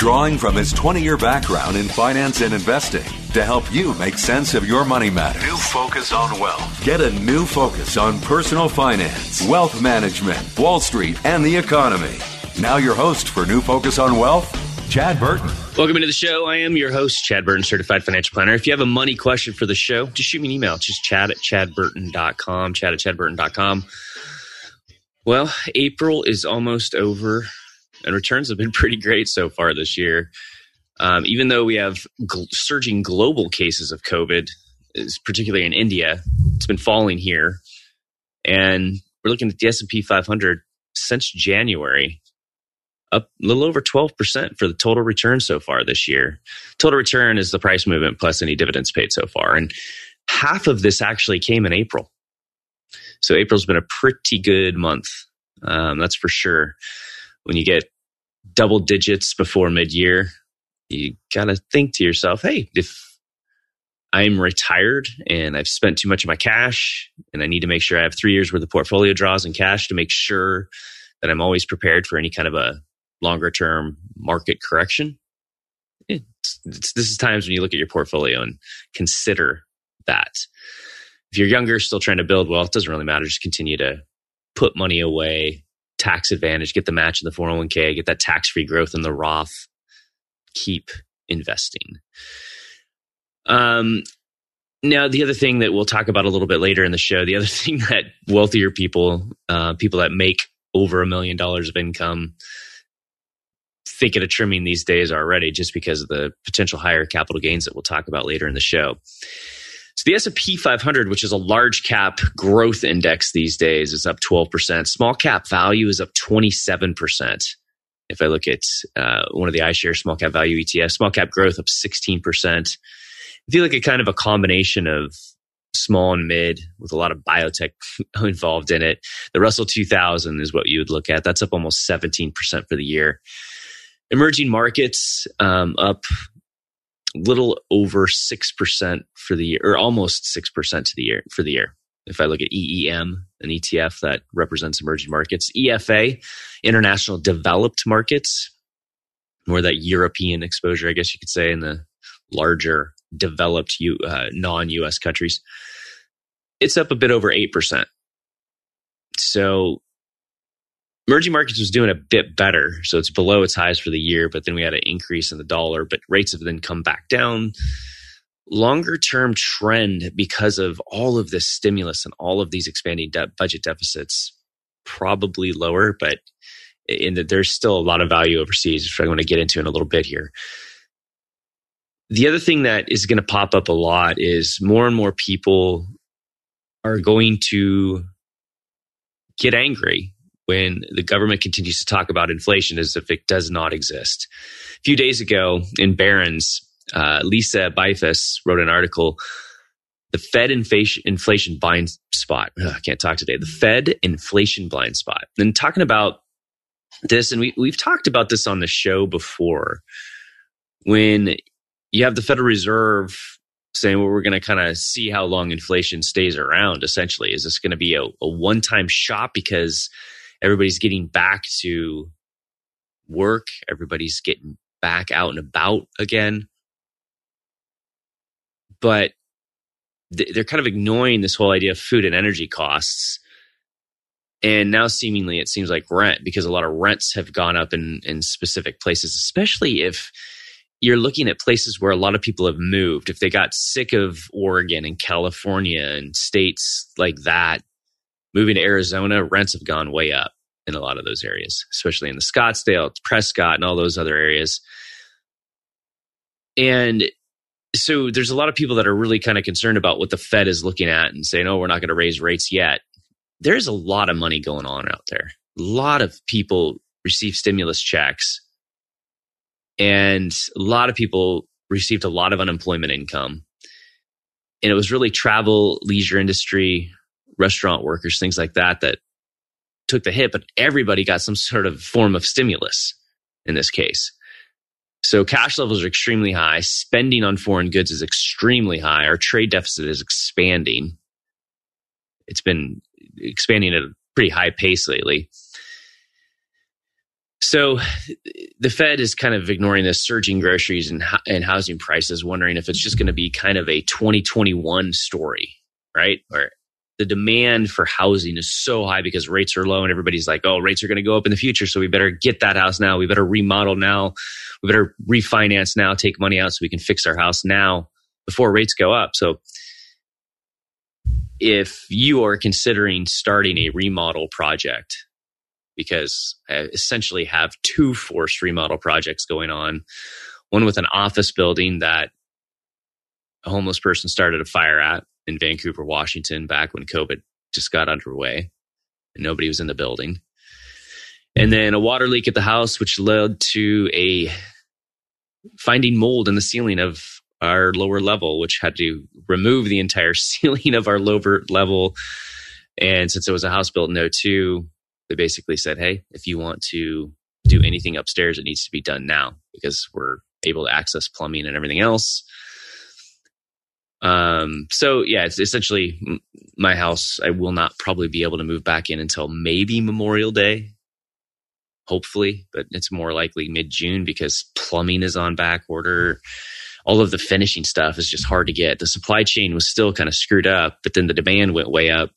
drawing from his 20 year background in finance and investing to help you make sense of your money matters. New Focus on Wealth. Get a new focus on personal finance, wealth management, Wall Street, and the economy. Now, your host for New Focus on Wealth, Chad Burton. Welcome into the show. I am your host, Chad Burton, certified financial planner. If you have a money question for the show, just shoot me an email. just chad at chadburton.com, chad at chadburton.com. Well, April is almost over, and returns have been pretty great so far this year. Um, even though we have gl- surging global cases of COVID, particularly in India, it's been falling here, and we're looking at the S and P 500 since January, up a little over 12% for the total return so far this year. Total return is the price movement plus any dividends paid so far, and half of this actually came in April. So April's been a pretty good month, um, that's for sure. When you get double digits before mid year, you got to think to yourself, hey, if I'm retired and I've spent too much of my cash and I need to make sure I have three years worth of portfolio draws and cash to make sure that I'm always prepared for any kind of a longer term market correction. It's, it's, this is times when you look at your portfolio and consider that. If you're younger, still trying to build wealth, it doesn't really matter. Just continue to put money away, tax advantage, get the match in the 401k, get that tax free growth in the Roth keep investing. Um, now, the other thing that we'll talk about a little bit later in the show, the other thing that wealthier people, uh, people that make over a million dollars of income, thinking of trimming these days already, just because of the potential higher capital gains that we'll talk about later in the show. So the S&P 500, which is a large cap growth index these days, is up 12%. Small cap value is up 27% if I look at uh, one of the iShares small cap value ETFs, small cap growth up 16%. I feel like a kind of a combination of small and mid with a lot of biotech involved in it. The Russell 2000 is what you would look at. That's up almost 17% for the year. Emerging markets um, up little over 6% for the year, or almost 6% to the year for the year. If I look at EEM, an ETF that represents emerging markets, EFA, international developed markets, more that European exposure, I guess you could say, in the larger developed uh, non US countries, it's up a bit over 8%. So emerging markets was doing a bit better. So it's below its highs for the year, but then we had an increase in the dollar, but rates have then come back down longer term trend because of all of this stimulus and all of these expanding de- budget deficits probably lower but in that there's still a lot of value overseas which i want to get into in a little bit here the other thing that is going to pop up a lot is more and more people are going to get angry when the government continues to talk about inflation as if it does not exist. A few days ago in Barron's, uh, Lisa Beilfuss wrote an article, The Fed Inflation, inflation Blind Spot. Ugh, I can't talk today. The Fed Inflation Blind Spot. And talking about this, and we, we've talked about this on the show before, when you have the Federal Reserve saying, well, we're going to kind of see how long inflation stays around, essentially. Is this going to be a, a one time shot because everybody's getting back to work? Everybody's getting back out and about again? but they're kind of ignoring this whole idea of food and energy costs. And now, seemingly, it seems like rent because a lot of rents have gone up in, in specific places, especially if you're looking at places where a lot of people have moved. If they got sick of Oregon and California and states like that, moving to Arizona, rents have gone way up in a lot of those areas, especially in the Scottsdale, Prescott, and all those other areas. And so there's a lot of people that are really kind of concerned about what the Fed is looking at and saying, oh, we're not going to raise rates yet. There's a lot of money going on out there. A lot of people receive stimulus checks and a lot of people received a lot of unemployment income. And it was really travel, leisure industry, restaurant workers, things like that, that took the hit, but everybody got some sort of form of stimulus in this case. So cash levels are extremely high. Spending on foreign goods is extremely high. Our trade deficit is expanding. It's been expanding at a pretty high pace lately. So the Fed is kind of ignoring the surging groceries and, and housing prices, wondering if it's just going to be kind of a 2021 story, right? Where the demand for housing is so high because rates are low and everybody's like, oh, rates are going to go up in the future. So we better get that house now. We better remodel now. We better refinance now, take money out so we can fix our house now before rates go up. So if you are considering starting a remodel project, because I essentially have two forced remodel projects going on. One with an office building that a homeless person started a fire at in Vancouver, Washington, back when COVID just got underway and nobody was in the building. And then a water leak at the house, which led to a finding mold in the ceiling of our lower level, which had to remove the entire ceiling of our lower level. And since it was a house built in 02, they basically said, hey, if you want to do anything upstairs, it needs to be done now because we're able to access plumbing and everything else. Um, so yeah, it's essentially my house. I will not probably be able to move back in until maybe Memorial Day, hopefully, but it's more likely mid June because plumbing is on back order. All of the finishing stuff is just hard to get. The supply chain was still kind of screwed up, but then the demand went way up.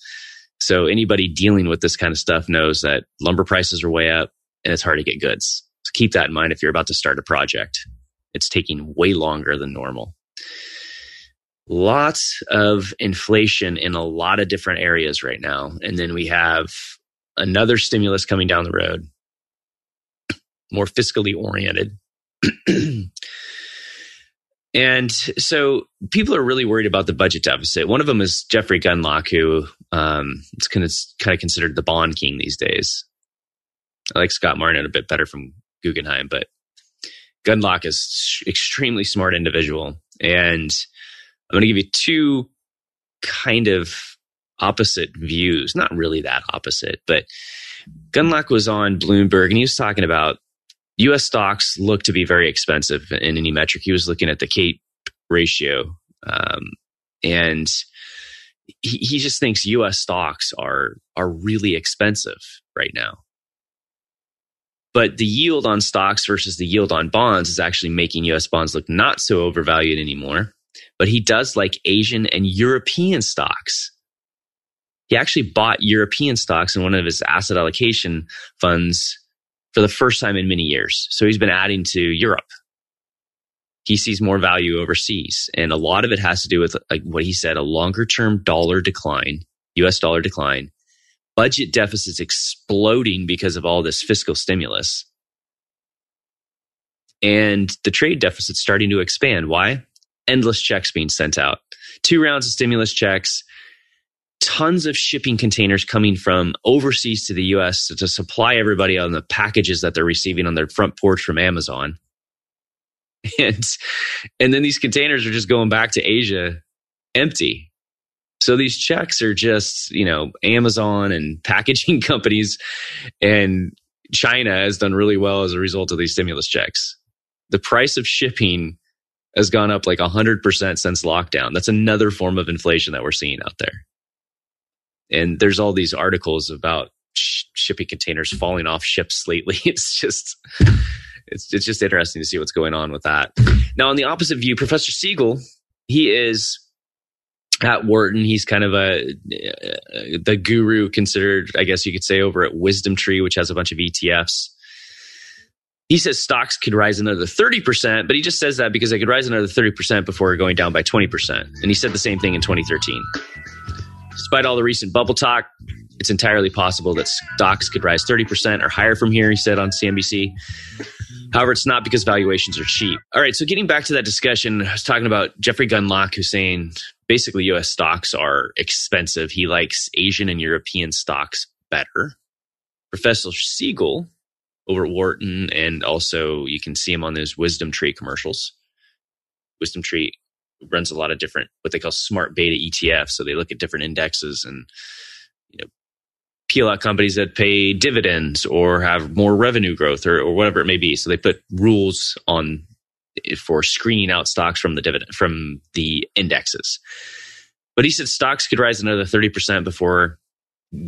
So anybody dealing with this kind of stuff knows that lumber prices are way up and it's hard to get goods. So keep that in mind if you're about to start a project. It's taking way longer than normal. Lots of inflation in a lot of different areas right now. And then we have another stimulus coming down the road, more fiscally oriented. And so people are really worried about the budget deficit. One of them is Jeffrey Gundlach, who um, is kind of, kind of considered the bond king these days. I like Scott Minerd a bit better from Guggenheim, but Gundlach is extremely smart individual. And I'm going to give you two kind of opposite views. Not really that opposite, but Gundlach was on Bloomberg and he was talking about US stocks look to be very expensive in any metric. He was looking at the CAPE ratio. Um, and he, he just thinks US stocks are, are really expensive right now. But the yield on stocks versus the yield on bonds is actually making US bonds look not so overvalued anymore. But he does like Asian and European stocks. He actually bought European stocks in one of his asset allocation funds for the first time in many years. So he's been adding to Europe. He sees more value overseas. And a lot of it has to do with like what he said, a longer term dollar decline, US dollar decline, budget deficits exploding because of all this fiscal stimulus. And the trade deficit starting to expand. Why? Endless checks being sent out. Two rounds of stimulus checks, tons of shipping containers coming from overseas to the US to, to supply everybody on the packages that they're receiving on their front porch from Amazon. And and then these containers are just going back to Asia empty. So these checks are just, you know, Amazon and packaging companies and China has done really well as a result of these stimulus checks. The price of shipping has gone up like 100% since lockdown. That's another form of inflation that we're seeing out there and there's all these articles about sh- shipping containers falling off ships lately. It's just it's it's just interesting to see what's going on with that. Now, on the opposite view, Professor Siegel, he is at Wharton. He's kind of a uh, the guru considered, I guess you could say, over at Wisdom Tree, which has a bunch of ETFs. He says stocks could rise another 30%, but he just says that because they could rise another 30% before going down by 20%. And he said the same thing in 2013. Despite all the recent bubble talk, it's entirely possible that stocks could rise 30% or higher from here, he said on CNBC. However, it's not because valuations are cheap. All right, so getting back to that discussion, I was talking about Jeffrey Gundlach, who's saying basically US stocks are expensive. He likes Asian and European stocks better. Professor Siegel over at Wharton, and also you can see him on those Wisdom Tree commercials. Wisdom Tree runs a lot of different what they call smart beta ETFs. So they look at different indexes and you know peel out companies that pay dividends or have more revenue growth or, or whatever it may be. So they put rules on eh, for screening out stocks from the dividend from the indexes. But he said stocks could rise another 30% before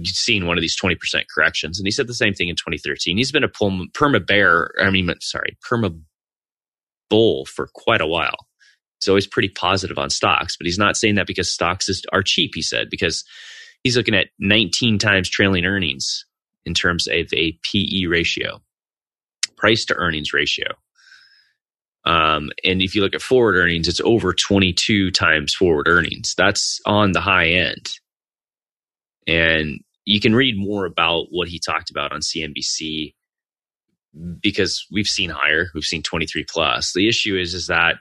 seeing one of these 20% corrections. And he said the same thing in 2013. He's been a perma bear, I mean, sorry, perma bull for quite a while. He's always pretty positive on stocks, but he's not saying that because stocks is, are cheap, he said, because he's looking at 19 times trailing earnings in terms of a PE ratio, price to earnings ratio. Um, and if you look at forward earnings, it's over 22 times forward earnings. That's on the high end. And you can read more about what he talked about on CNBC because we've seen higher, we've seen 23 plus. The issue is, is that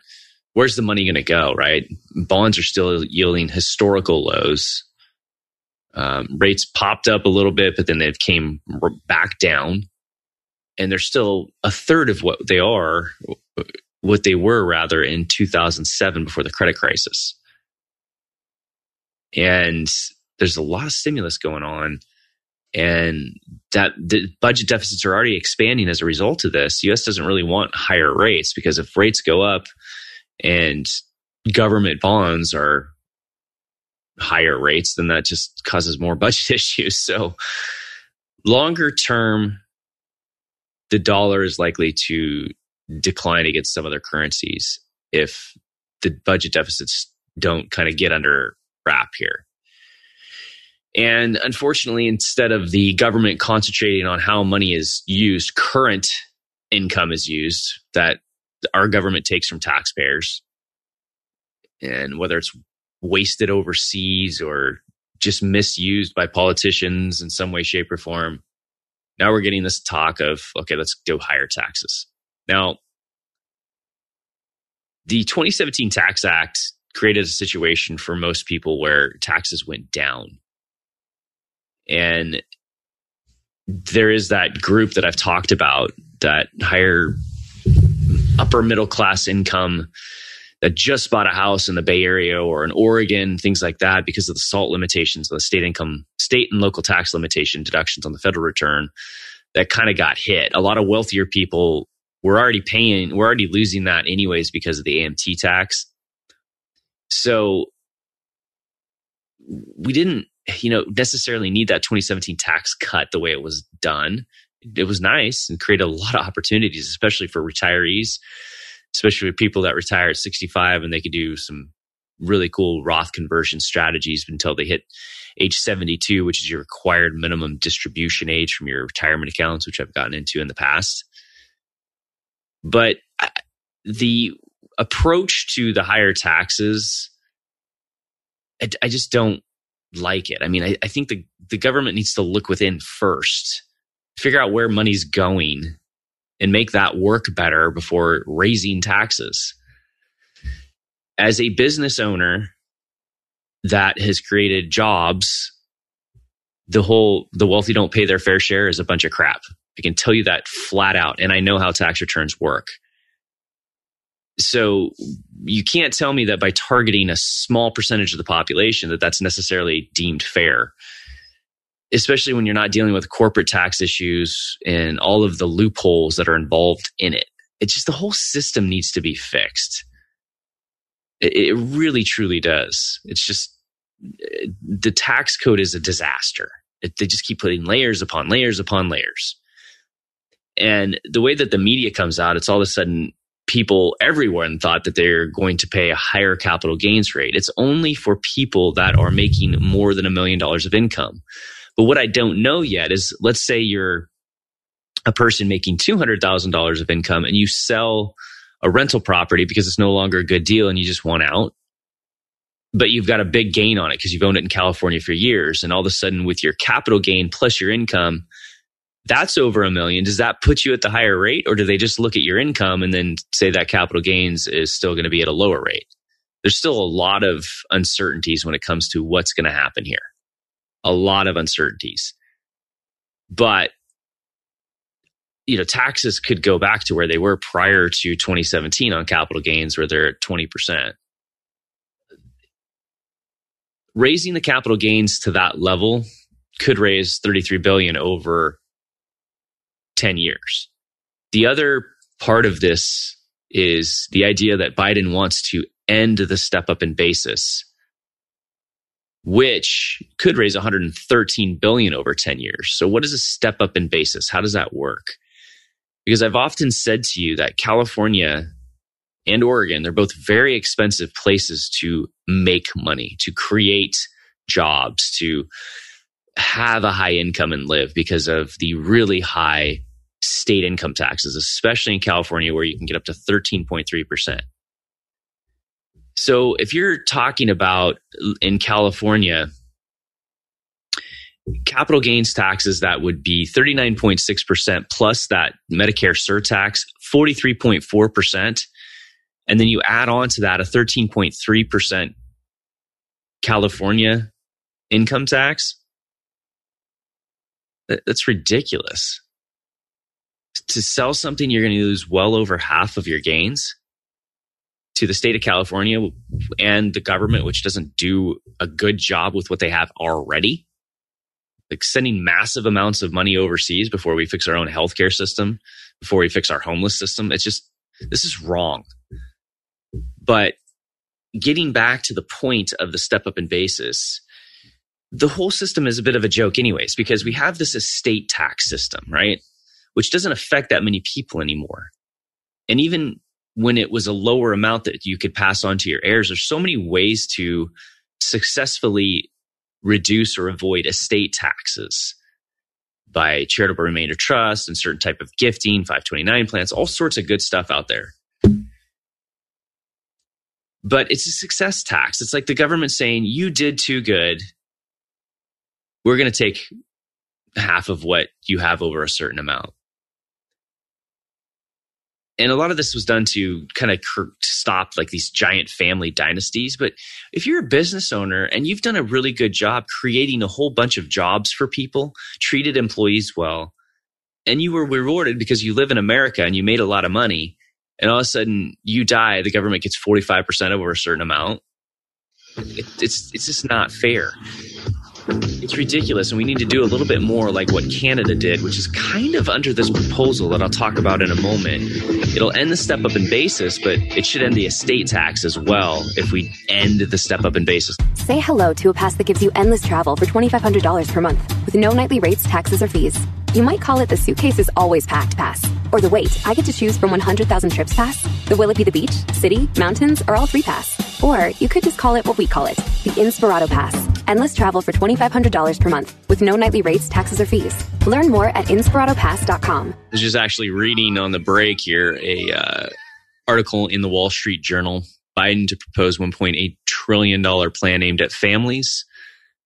where's the money going to go, right? Bonds are still yielding historical lows. Um, rates popped up a little bit, but then they've came back down. And they're still a third of what they are, what they were rather in 2007 before the credit crisis. And there's a lot of stimulus going on and that the budget deficits are already expanding as a result of this. The US doesn't really want higher rates because if rates go up and government bonds are higher rates, then that just causes more budget issues. So longer term, the dollar is likely to decline against some other currencies if the budget deficits don't kind of get under wrap here. And unfortunately, instead of the government concentrating on how money is used, current income is used that our government takes from taxpayers. And whether it's wasted overseas or just misused by politicians in some way, shape, or form, now we're getting this talk of, okay, let's go higher taxes. Now, the 2017 Tax Act created a situation for most people where taxes went down and there is that group that I've talked about, that higher upper middle class income that just bought a house in the Bay Area or in Oregon, things like that, because of the SALT limitations, the state income, state and local tax limitation deductions on the federal return, that kind of got hit. A lot of wealthier people were already paying, we're already losing that anyways because of the AMT tax. So we didn't you know, necessarily need that 2017 tax cut the way it was done. It was nice and created a lot of opportunities, especially for retirees, especially for people that retire at 65 and they could do some really cool Roth conversion strategies until they hit age 72, which is your required minimum distribution age from your retirement accounts, which I've gotten into in the past. But uh, the approach to the higher taxes, I, I just don't like it. I mean, I, I think the, the government needs to look within first, figure out where money's going, and make that work better before raising taxes. As a business owner that has created jobs, the whole the wealthy don't pay their fair share is a bunch of crap. I can tell you that flat out, and I know how tax returns work. So you can't tell me that by targeting a small percentage of the population that that's necessarily deemed fair especially when you're not dealing with corporate tax issues and all of the loopholes that are involved in it. It's just the whole system needs to be fixed. It, really truly does. It's just the tax code is a disaster. It, they just keep putting layers upon layers upon layers. And the way that the media comes out it's all of a sudden people everyone thought that they're going to pay a higher capital gains rate. It's only for people that are making more than a million dollars of income. But what I don't know yet is let's say you're a person making $200,000 of income and you sell a rental property because it's no longer a good deal and you just want out. But you've got a big gain on it because you've owned it in California for years. And all of a sudden, with your capital gain plus your income, that's over a million. Does that put you at the higher rate, or do they just look at your income and then say that capital gains is still going to be at a lower rate? There's still a lot of uncertainties when it comes to what's going to happen here. A lot of uncertainties. But you know, taxes could go back to where they were prior to 2017 on capital gains, where they're at 20%. Raising the capital gains to that level could raise 33 billion over 10 years. The other part of this is the idea that Biden wants to end the step up in basis, which could raise 113 billion over 10 years. So what is a step up in basis? How does that work? Because I've often said to you that California and Oregon, they're both very expensive places to make money, to create jobs, to have a high income and live because of the really high state income taxes, especially in California, where you can get up to 13.3%. So if you're talking about in California, capital gains taxes that would be 39.6% plus that Medicare surtax, 43.4%. And then you add on to that a 13.3% California income tax. That's ridiculous. To sell something, you're going to lose well over half of your gains to the state of California and the government, which doesn't do a good job with what they have already like sending massive amounts of money overseas before we fix our own healthcare system, before we fix our homeless system. It's just, this is wrong. But getting back to the point of the step up in basis, the whole system is a bit of a joke, anyways, because we have this estate tax system, right? Which doesn't affect that many people anymore. And even when it was a lower amount that you could pass on to your heirs, there's so many ways to successfully reduce or avoid estate taxes by charitable remainder trust and certain type of gifting, 529 plans, all sorts of good stuff out there. But it's a success tax. It's like the government saying, you did too good. We're going to take half of what you have over a certain amount. And a lot of this was done to kind of stop like these giant family dynasties but if you're a business owner and you've done a really good job creating a whole bunch of jobs for people treated employees well and you were rewarded because you live in america and you made a lot of money and all of a sudden you die the government gets 45% over a certain amount it, it's it's just not fair it's ridiculous, and we need to do a little bit more like what Canada did, which is kind of under this proposal that I'll talk about in a moment. It'll end the step up in basis, but it should end the estate tax as well if we end the step up in basis. Say hello to a pass that gives you endless travel for $2,500 per month with no nightly rates, taxes, or fees. You might call it the suitcase is always packed pass, or the wait, I get to choose from 100,000 trips pass, the will it be the beach, city, mountains, or all three pass. Or you could just call it what we call it, the Inspirato Pass. Endless travel for $2,500 per month with no nightly rates, taxes, or fees. Learn more at inspiratopass.com. I was just actually reading on the break here a uh, article in the Wall Street Journal. Biden to propose $1.8 trillion plan aimed at families,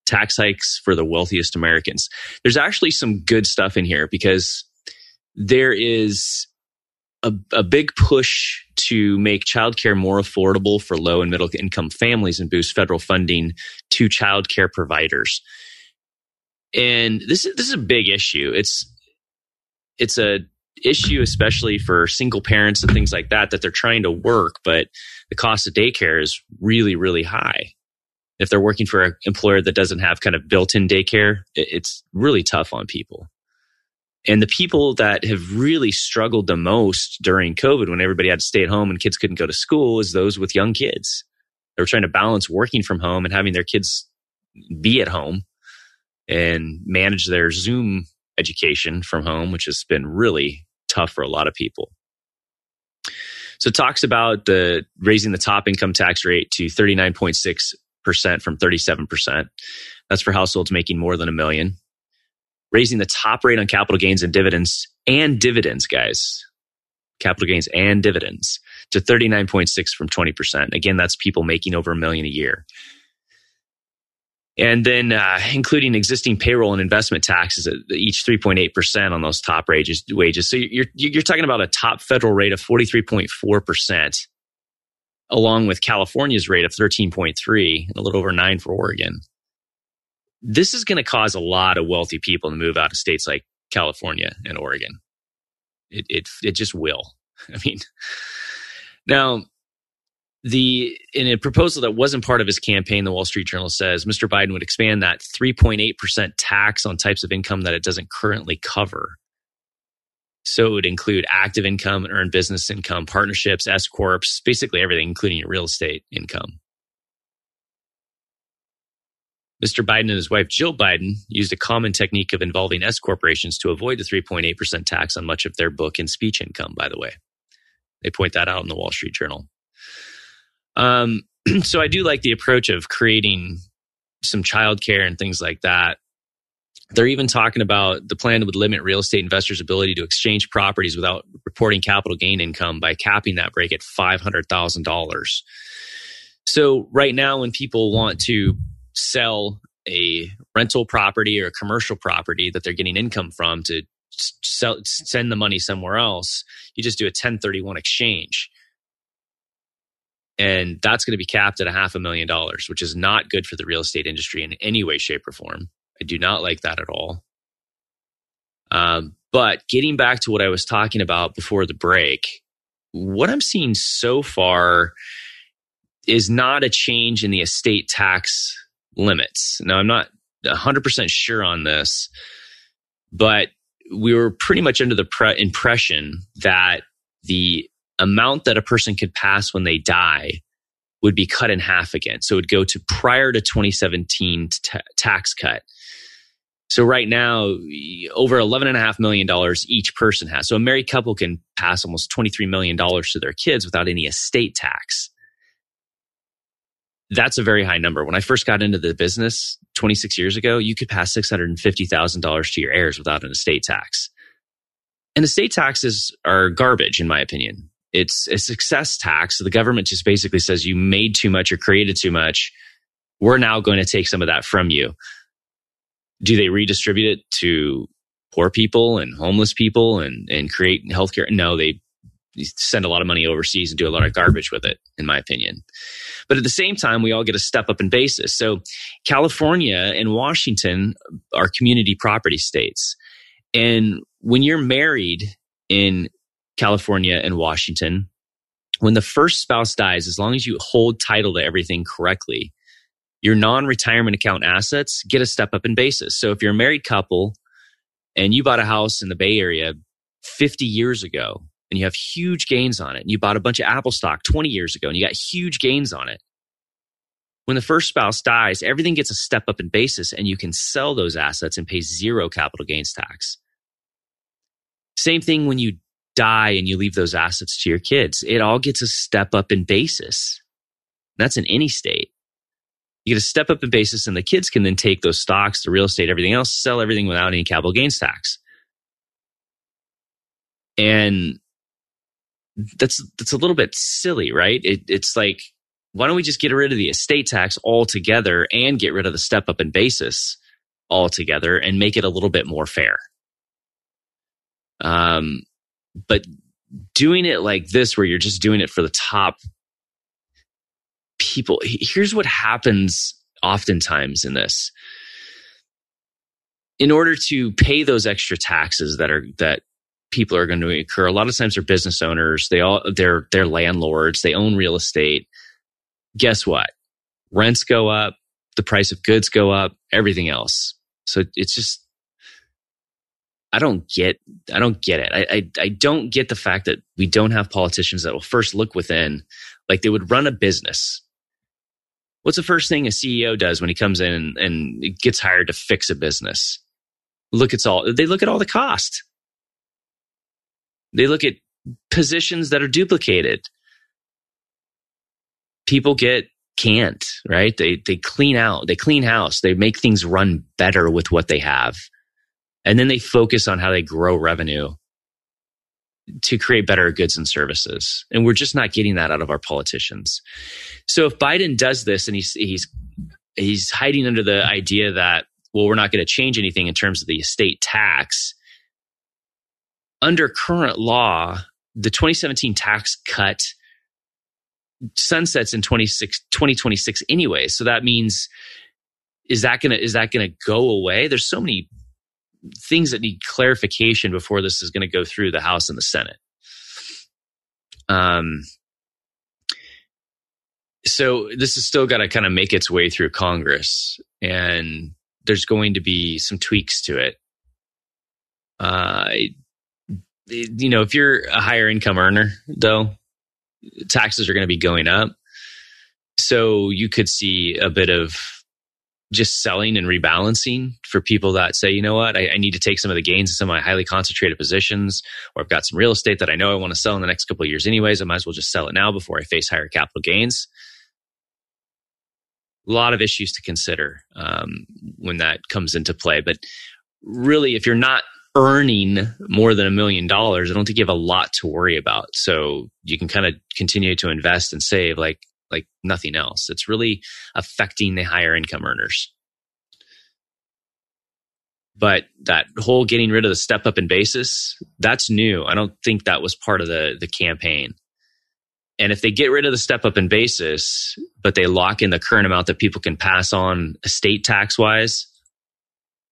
tax hikes for the wealthiest Americans. There's actually some good stuff in here because there is a, a big push to make childcare more affordable for low and middle income families and boost federal funding to childcare providers. And this is, this is a big issue. It's it's a issue especially for single parents and things like that that they're trying to work, but the cost of daycare is really really high. If they're working for an employer that doesn't have kind of built-in daycare, it's really tough on people. And the people that have really struggled the most during COVID when everybody had to stay at home and kids couldn't go to school is those with young kids. They were trying to balance working from home and having their kids be at home and manage their Zoom education from home, which has been really tough for a lot of people. So it talks about the raising the top income tax rate to 39.6% from 37%. That's for households making more than a million raising the top rate on capital gains and dividends and dividends, guys. Capital gains and dividends to 39.6 from 20%. Again, that's people making over a million a year. And then uh, including existing payroll and investment taxes at each 3.8% on those top wages. wages. So you're, you're talking about a top federal rate of 43.4%, along with California's rate of 13.3 and a little over 9 for Oregon. This is going to cause a lot of wealthy people to move out of states like California and Oregon. It, it, it just will. I mean, now, the in a proposal that wasn't part of his campaign, the Wall Street Journal says Mr. Biden would expand that 3.8% tax on types of income that it doesn't currently cover. So it would include active income and earned business income, partnerships, S corps, basically everything, including your real estate income. Mr. Biden and his wife Jill Biden used a common technique of involving S corporations to avoid the 3.8% tax on much of their book and speech income, by the way. They point that out in the Wall Street Journal. Um, so I do like the approach of creating some childcare and things like that. They're even talking about the plan would limit real estate investors' ability to exchange properties without reporting capital gain income by capping that break at $500,000. So, right now, when people want to sell a rental property or a commercial property that they're getting income from to sell, send the money somewhere else, you just do a 1031 exchange. And that's going to be capped at a half a million dollars, which is not good for the real estate industry in any way, shape, or form. I do not like that at all. Um, but getting back to what I was talking about before the break, what I'm seeing so far is not a change in the estate tax limits. Now, I'm not 100% sure on this, but we were pretty much under the pre- impression that the amount that a person could pass when they die would be cut in half again. So it would go to prior to 2017 t- tax cut. So right now, over $11.5 million each person has. So a married couple can pass almost $23 million to their kids without any estate tax. That's a very high number. When I first got into the business 26 years ago, you could pass $650,000 to your heirs without an estate tax. And estate taxes are garbage, in my opinion. It's a success tax. So the government just basically says you made too much or created too much. We're now going to take some of that from you. Do they redistribute it to poor people and homeless people and, and create healthcare? No, they send a lot of money overseas and do a lot of garbage with it, in my opinion. But at the same time, we all get a step up in basis. So California and Washington are community property states. And when you're married in California and Washington, when the first spouse dies, as long as you hold title to everything correctly, your non retirement account assets get a step up in basis. So if you're a married couple and you bought a house in the Bay Area 50 years ago and you have huge gains on it. And you bought a bunch of Apple stock 20 years ago and you got huge gains on it. When the first spouse dies, everything gets a step up in basis and you can sell those assets and pay zero capital gains tax. Same thing when you die and you leave those assets to your kids. It all gets a step up in basis. That's in any state. You get a step up in basis and the kids can then take those stocks, the real estate, everything else, sell everything without any capital gains tax. And that's that's a little bit silly, right? It, it's like why don't we just get rid of the estate tax altogether and get rid of the step up in basis altogether and make it a little bit more fair? Um, but doing it like this, where you're just doing it for the top people, here's what happens oftentimes in this. In order to pay those extra taxes that are that people are going to incur. A lot of times they're business owners. They all they're they're landlords. They own real estate. Guess what? Rents go up. The price of goods go up. Everything else. So it's just I don't get I don't get it. I, I I don't get the fact that we don't have politicians that will first look within, like they would run a business. What's the first thing a CEO does when he comes in and, and gets hired to fix a business? Look at all they look at all the cost they look at positions that are duplicated. People get can't, right? They they clean out, they clean house, they make things run better with what they have. And then they focus on how they grow revenue to create better goods and services. And we're just not getting that out of our politicians. So if Biden does this and he's he's he's hiding under the idea that well we're not going to change anything in terms of the estate tax under current law the 2017 tax cut sunsets in 26, 2026 anyway so that means is that to is that to go away there's so many things that need clarification before this is to go through the House and the Senate. Um, so this has still got to kind of make its way through Congress, and there's going to be some tweaks to it. Uh, you know, if you're a higher income earner, though, taxes are going to be going up. So you could see a bit of just selling and rebalancing for people that say, you know what, I, I, need to take some of the gains in some of my highly concentrated positions, or I've got some real estate that I know I want to sell in the next couple of years anyways. I might as well just sell it now before I face higher capital gains. A lot of issues to consider um, when that comes into play. But really, if you're not earning more than a million dollars, I don't think you have a lot to worry about. So you can kind of continue to invest and save like like nothing else. It's really affecting the higher income earners. But that whole getting rid of the step up in basis, that's new. I don't think that was part of the, the campaign. And if they get rid of the step up in basis, but they lock in the current amount that people can pass on estate tax wise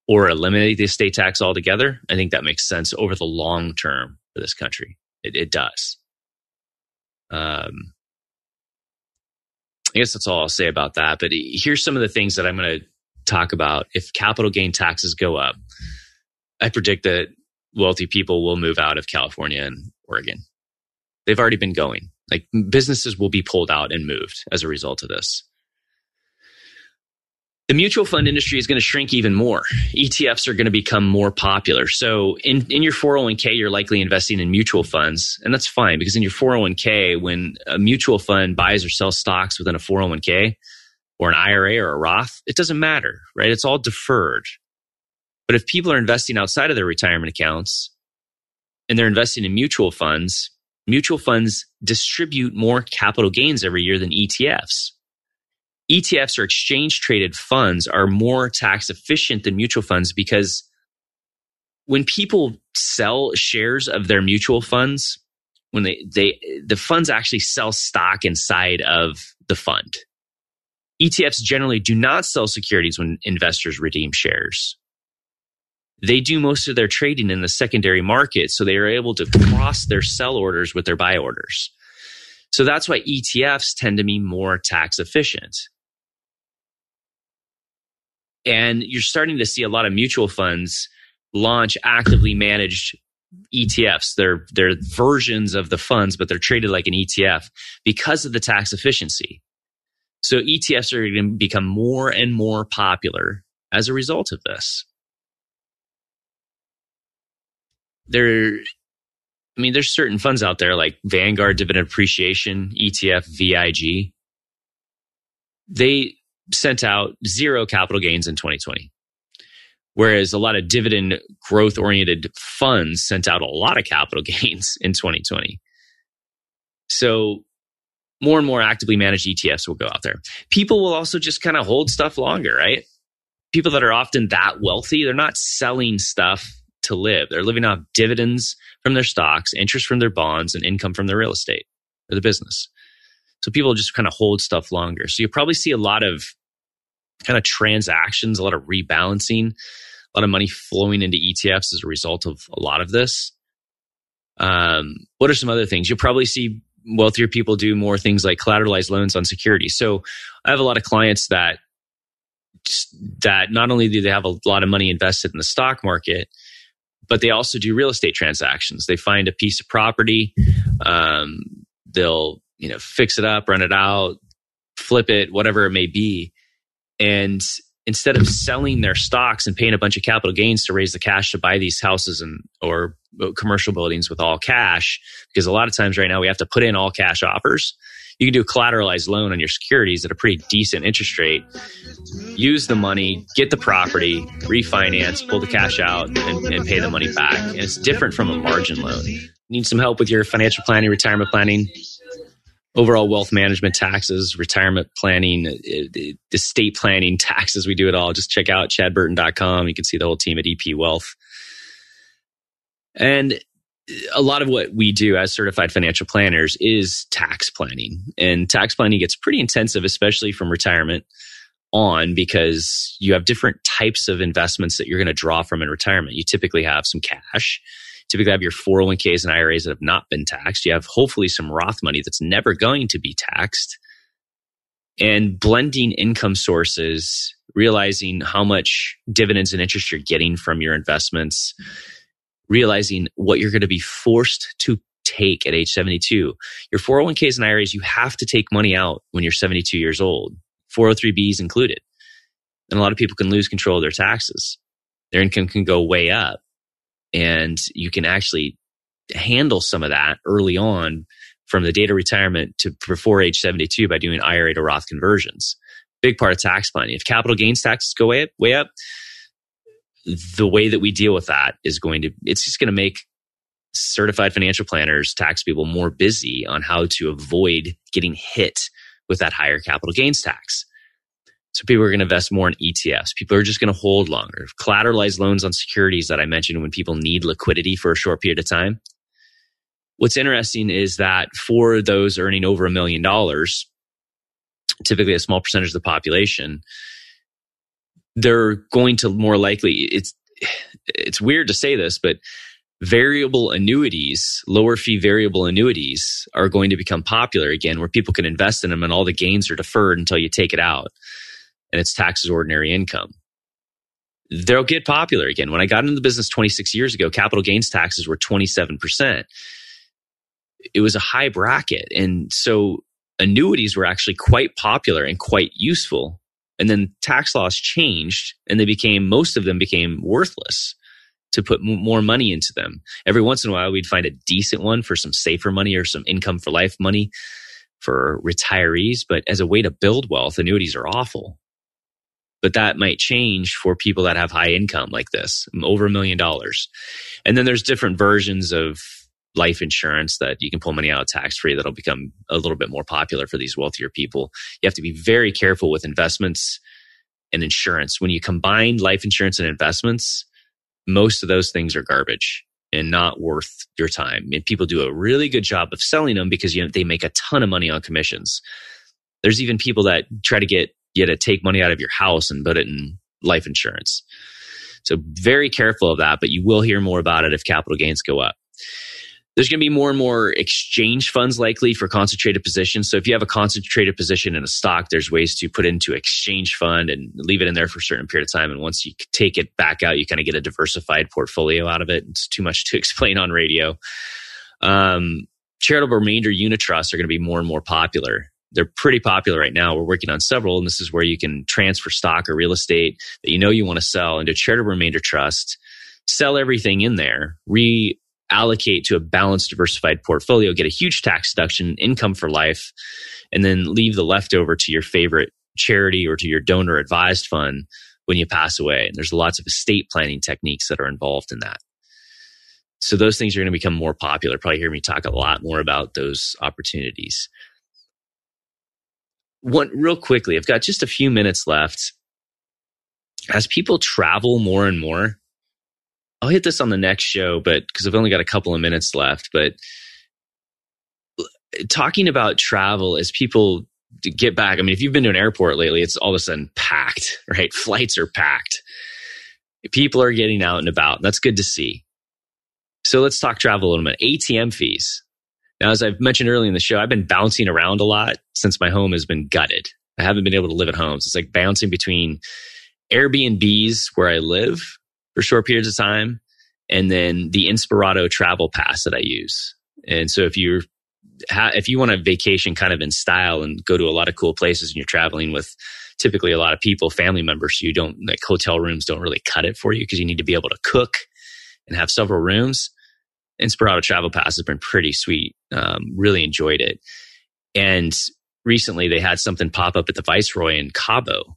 or eliminate the estate tax altogether, I think that makes sense over the long term for this country. It, it does. Um, I guess that's all I'll say about that. But here's some of the things that I'm going to talk about. If capital gain taxes go up, I predict that wealthy people will move out of California and Oregon. They've already been going. Like businesses will be pulled out and moved as a result of this the mutual fund industry is going to shrink even more. ETFs are going to become more popular. So in, in your 401k, you're likely investing in mutual funds. And that's fine because in your 401k, when a mutual fund buys or sells stocks within a 401k or an IRA or a Roth, it doesn't matter, right? It's all deferred. But if people are investing outside of their retirement accounts and they're investing in mutual funds, mutual funds distribute more capital gains every year than ETFs. ETFs or exchange traded funds are more tax efficient than mutual funds because when people sell shares of their mutual funds, when they, they the funds actually sell stock inside of the fund. ETFs generally do not sell securities when investors redeem shares. They do most of their trading in the secondary market, so they are able to cross their sell orders with their buy orders. So that's why ETFs tend to be more tax efficient. And you're starting to see a lot of mutual funds launch actively managed ETFs. They're, they're versions of the funds, but they're traded like an ETF because of the tax efficiency. So ETFs are going to become more and more popular as a result of this. There, I mean, there's certain funds out there like Vanguard Dividend Appreciation ETF, VIG. They sent out zero capital gains in 2020. Whereas a lot of dividend growth oriented funds sent out a lot of capital gains in 2020. So more and more actively managed ETFs will go out there. People will also just kind of hold stuff longer, right? People that are often that wealthy, they're not selling stuff to live. They're living off dividends from their stocks, interest from their bonds, and income from their real estate or the business. So people just kind of hold stuff longer. So you'll probably see a lot of kind of transactions, a lot of rebalancing, a lot of money flowing into ETFs as a result of a lot of this. Um, what are some other things? You'll probably see wealthier people do more things like collateralized loans on securities. So I have a lot of clients that that not only do they have a lot of money invested in the stock market, but they also do real estate transactions. They find a piece of property, um, they'll you know fix it up, run it out, flip it, whatever it may be, and instead of selling their stocks and paying a bunch of capital gains to raise the cash to buy these houses and or uh, commercial buildings with all cash, because a lot of times right now we have to put in all cash offers. You can do a collateralized loan on your securities at a pretty decent interest rate. Use the money, get the property, refinance, pull the cash out, and, and pay the money back. And it's different from a margin loan. Need some help with your financial planning, retirement planning? Overall wealth management taxes, retirement planning, uh, estate planning, taxes. We do it all. Just check out chadburton.com. You can see the whole team at EP Wealth. And a lot of what we do as certified financial planners is tax planning. And tax planning gets pretty intensive, especially from retirement on, because you have different types of investments that you're going to draw from in retirement. You typically have some cash typically have your 401ks and IRAs that have not been taxed. You have hopefully some Roth money that's never going to be taxed. And blending income sources, realizing how much dividends and interest you're getting from your investments, realizing what you're going to be forced to take at age 72. Your 401ks and IRAs, you have to take money out when you're 72 years old, 403bs included. And a lot of people can lose control of their taxes. Their income can go way up and you can actually handle some of that early on from the date of retirement to before age 72 by doing IRA to Roth conversions. Big part of tax planning. If capital gains taxes go way up, way up, the way that we deal with that is going to, it's just going to make certified financial planners, tax people more busy on how to avoid getting hit with that higher capital gains tax. So people are going to invest more in ETFs. People are just going to hold longer. Collateralized loans on securities that I mentioned when people need liquidity for a short period of time. What's interesting is that for those earning over a million dollars, typically a small percentage of the population, they're going to more likely it's it's weird to say this, but variable annuities, lower fee variable annuities are going to become popular again where people can invest in them and all the gains are deferred until you take it out and it's taxed as ordinary income. They'll get popular again. When I got into the business 26 years ago, capital gains taxes were 27%. It was a high bracket. And so annuities were actually quite popular and quite useful. And then tax laws changed and they became, most of them became worthless to put more money into them. Every once in a while, we'd find a decent one for some safer money or some income for life money for retirees. But as a way to build wealth, annuities are awful but that might change for people that have high income like this, over a million dollars. And then there's different versions of life insurance that you can pull money out tax free that'll become a little bit more popular for these wealthier people. You have to be very careful with investments and insurance. When you combine life insurance and investments, most of those things are garbage and not worth your time. And people do a really good job of selling them because you know, they make a ton of money on commissions. There's even people that try to get you had to take money out of your house and put it in life insurance. So very careful of that, but you will hear more about it if capital gains go up. There's going to be more and more exchange funds likely for concentrated positions. So if you have a concentrated position in a stock, there's ways to put into exchange fund and leave it in there for a certain period of time. And once you take it back out, you kind of get a diversified portfolio out of it. It's too much to explain on radio. Um, charitable remainder unit trusts are going to be more and more popular they're pretty popular right now. We're working on several, and this is where you can transfer stock or real estate that you know you want to sell into a charitable remainder trust, sell everything in there, reallocate to a balanced, diversified portfolio, get a huge tax deduction, income for life, and then leave the leftover to your favorite charity or to your donor advised fund when you pass away. And there's lots of estate planning techniques that are involved in that. So those things are going to become more popular. Probably hear me talk a lot more about those opportunities one real quickly, I've got just a few minutes left. As people travel more and more, I'll hit this on the next show, but because I've only got a couple of minutes left, but talking about travel as people get back, I mean, if you've been to an airport lately, it's all of a sudden packed, right? Flights are packed. People are getting out and about. And that's good to see. So let's talk travel a little bit. ATM fees. Now, as I've mentioned earlier in the show, I've been bouncing around a lot since my home has been gutted. I haven't been able to live at home. So it's like bouncing between Airbnbs where I live for short periods of time and then the Inspirato travel pass that I use. And so if you're if you want a vacation kind of in style and go to a lot of cool places and you're traveling with typically a lot of people, family members, you don't like hotel rooms don't really cut it for you because you need to be able to cook and have several rooms. Inspirato Travel Pass has been pretty sweet. Um, really enjoyed it. And recently they had something pop up at the Viceroy in Cabo.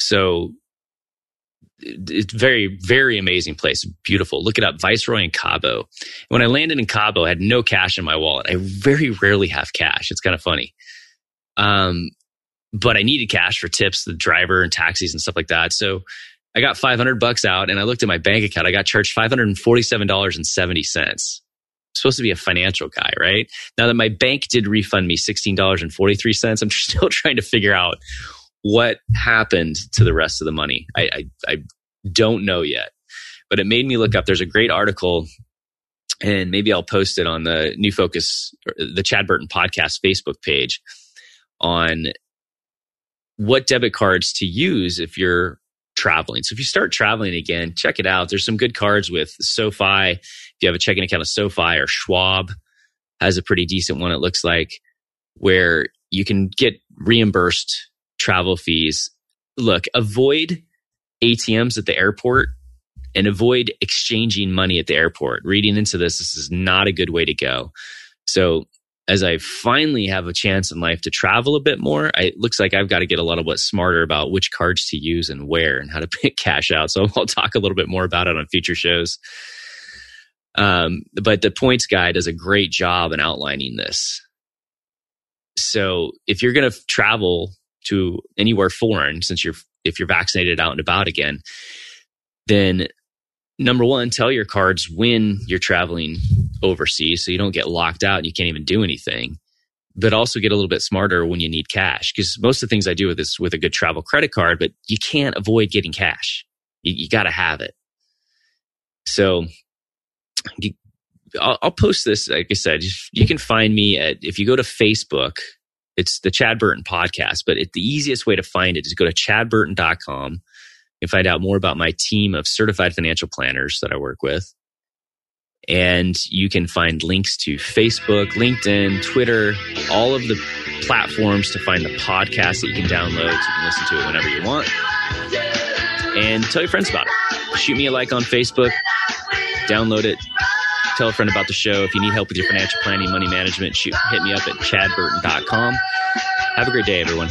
So it's very, very amazing place. Beautiful. Look it up. Viceroy in Cabo. When I landed in Cabo, I had no cash in my wallet. I very rarely have cash. It's kind of funny. Um, but I needed cash for tips, the driver and taxis and stuff like that. So I got 500 bucks out and I looked at my bank account. I got charged $547.70. supposed to be a financial guy, right? Now that my bank did refund me $16.43, I'm still trying to figure out what happened to the rest of the money. I, I, I don't know yet, but it made me look up. There's a great article and maybe I'll post it on the New Focus, the Chad Burton podcast Facebook page on what debit cards to use if you're traveling. So if you start traveling again, check it out. There's some good cards with SoFi. If you have a checking account of SoFi or Schwab has a pretty decent one, it looks like, where you can get reimbursed travel fees. Look, avoid ATMs at the airport and avoid exchanging money at the airport. Reading into this, this is not a good way to go. So as I finally have a chance in life to travel a bit more, I, it looks like I've got to get a little bit smarter about which cards to use and where and how to pick cash out. So I'll talk a little bit more about it on future shows. Um, but the points guy does a great job in outlining this. So if you're going to travel to anywhere foreign, since you're if you're vaccinated out and about again, then number one, tell your cards when you're traveling overseas so you don't get locked out and you can't even do anything. But also get a little bit smarter when you need cash. Because most of the things I do with this with a good travel credit card, but you can't avoid getting cash. You, you got to have it. So you, I'll, I'll, post this. Like I said, you can find me at, if you go to Facebook, it's the Chad Burton podcast, but it, the easiest way to find it is go to chadburton.com and find out more about my team of certified financial planners that I work with. And you can find links to Facebook, LinkedIn, Twitter, all of the platforms to find the podcast that you can download so you can listen to it whenever you want. And tell your friends about it. Shoot me a like on Facebook, download it, tell a friend about the show. If you need help with your financial planning, money management, shoot, hit me up at chadburton.com. Have a great day, everyone.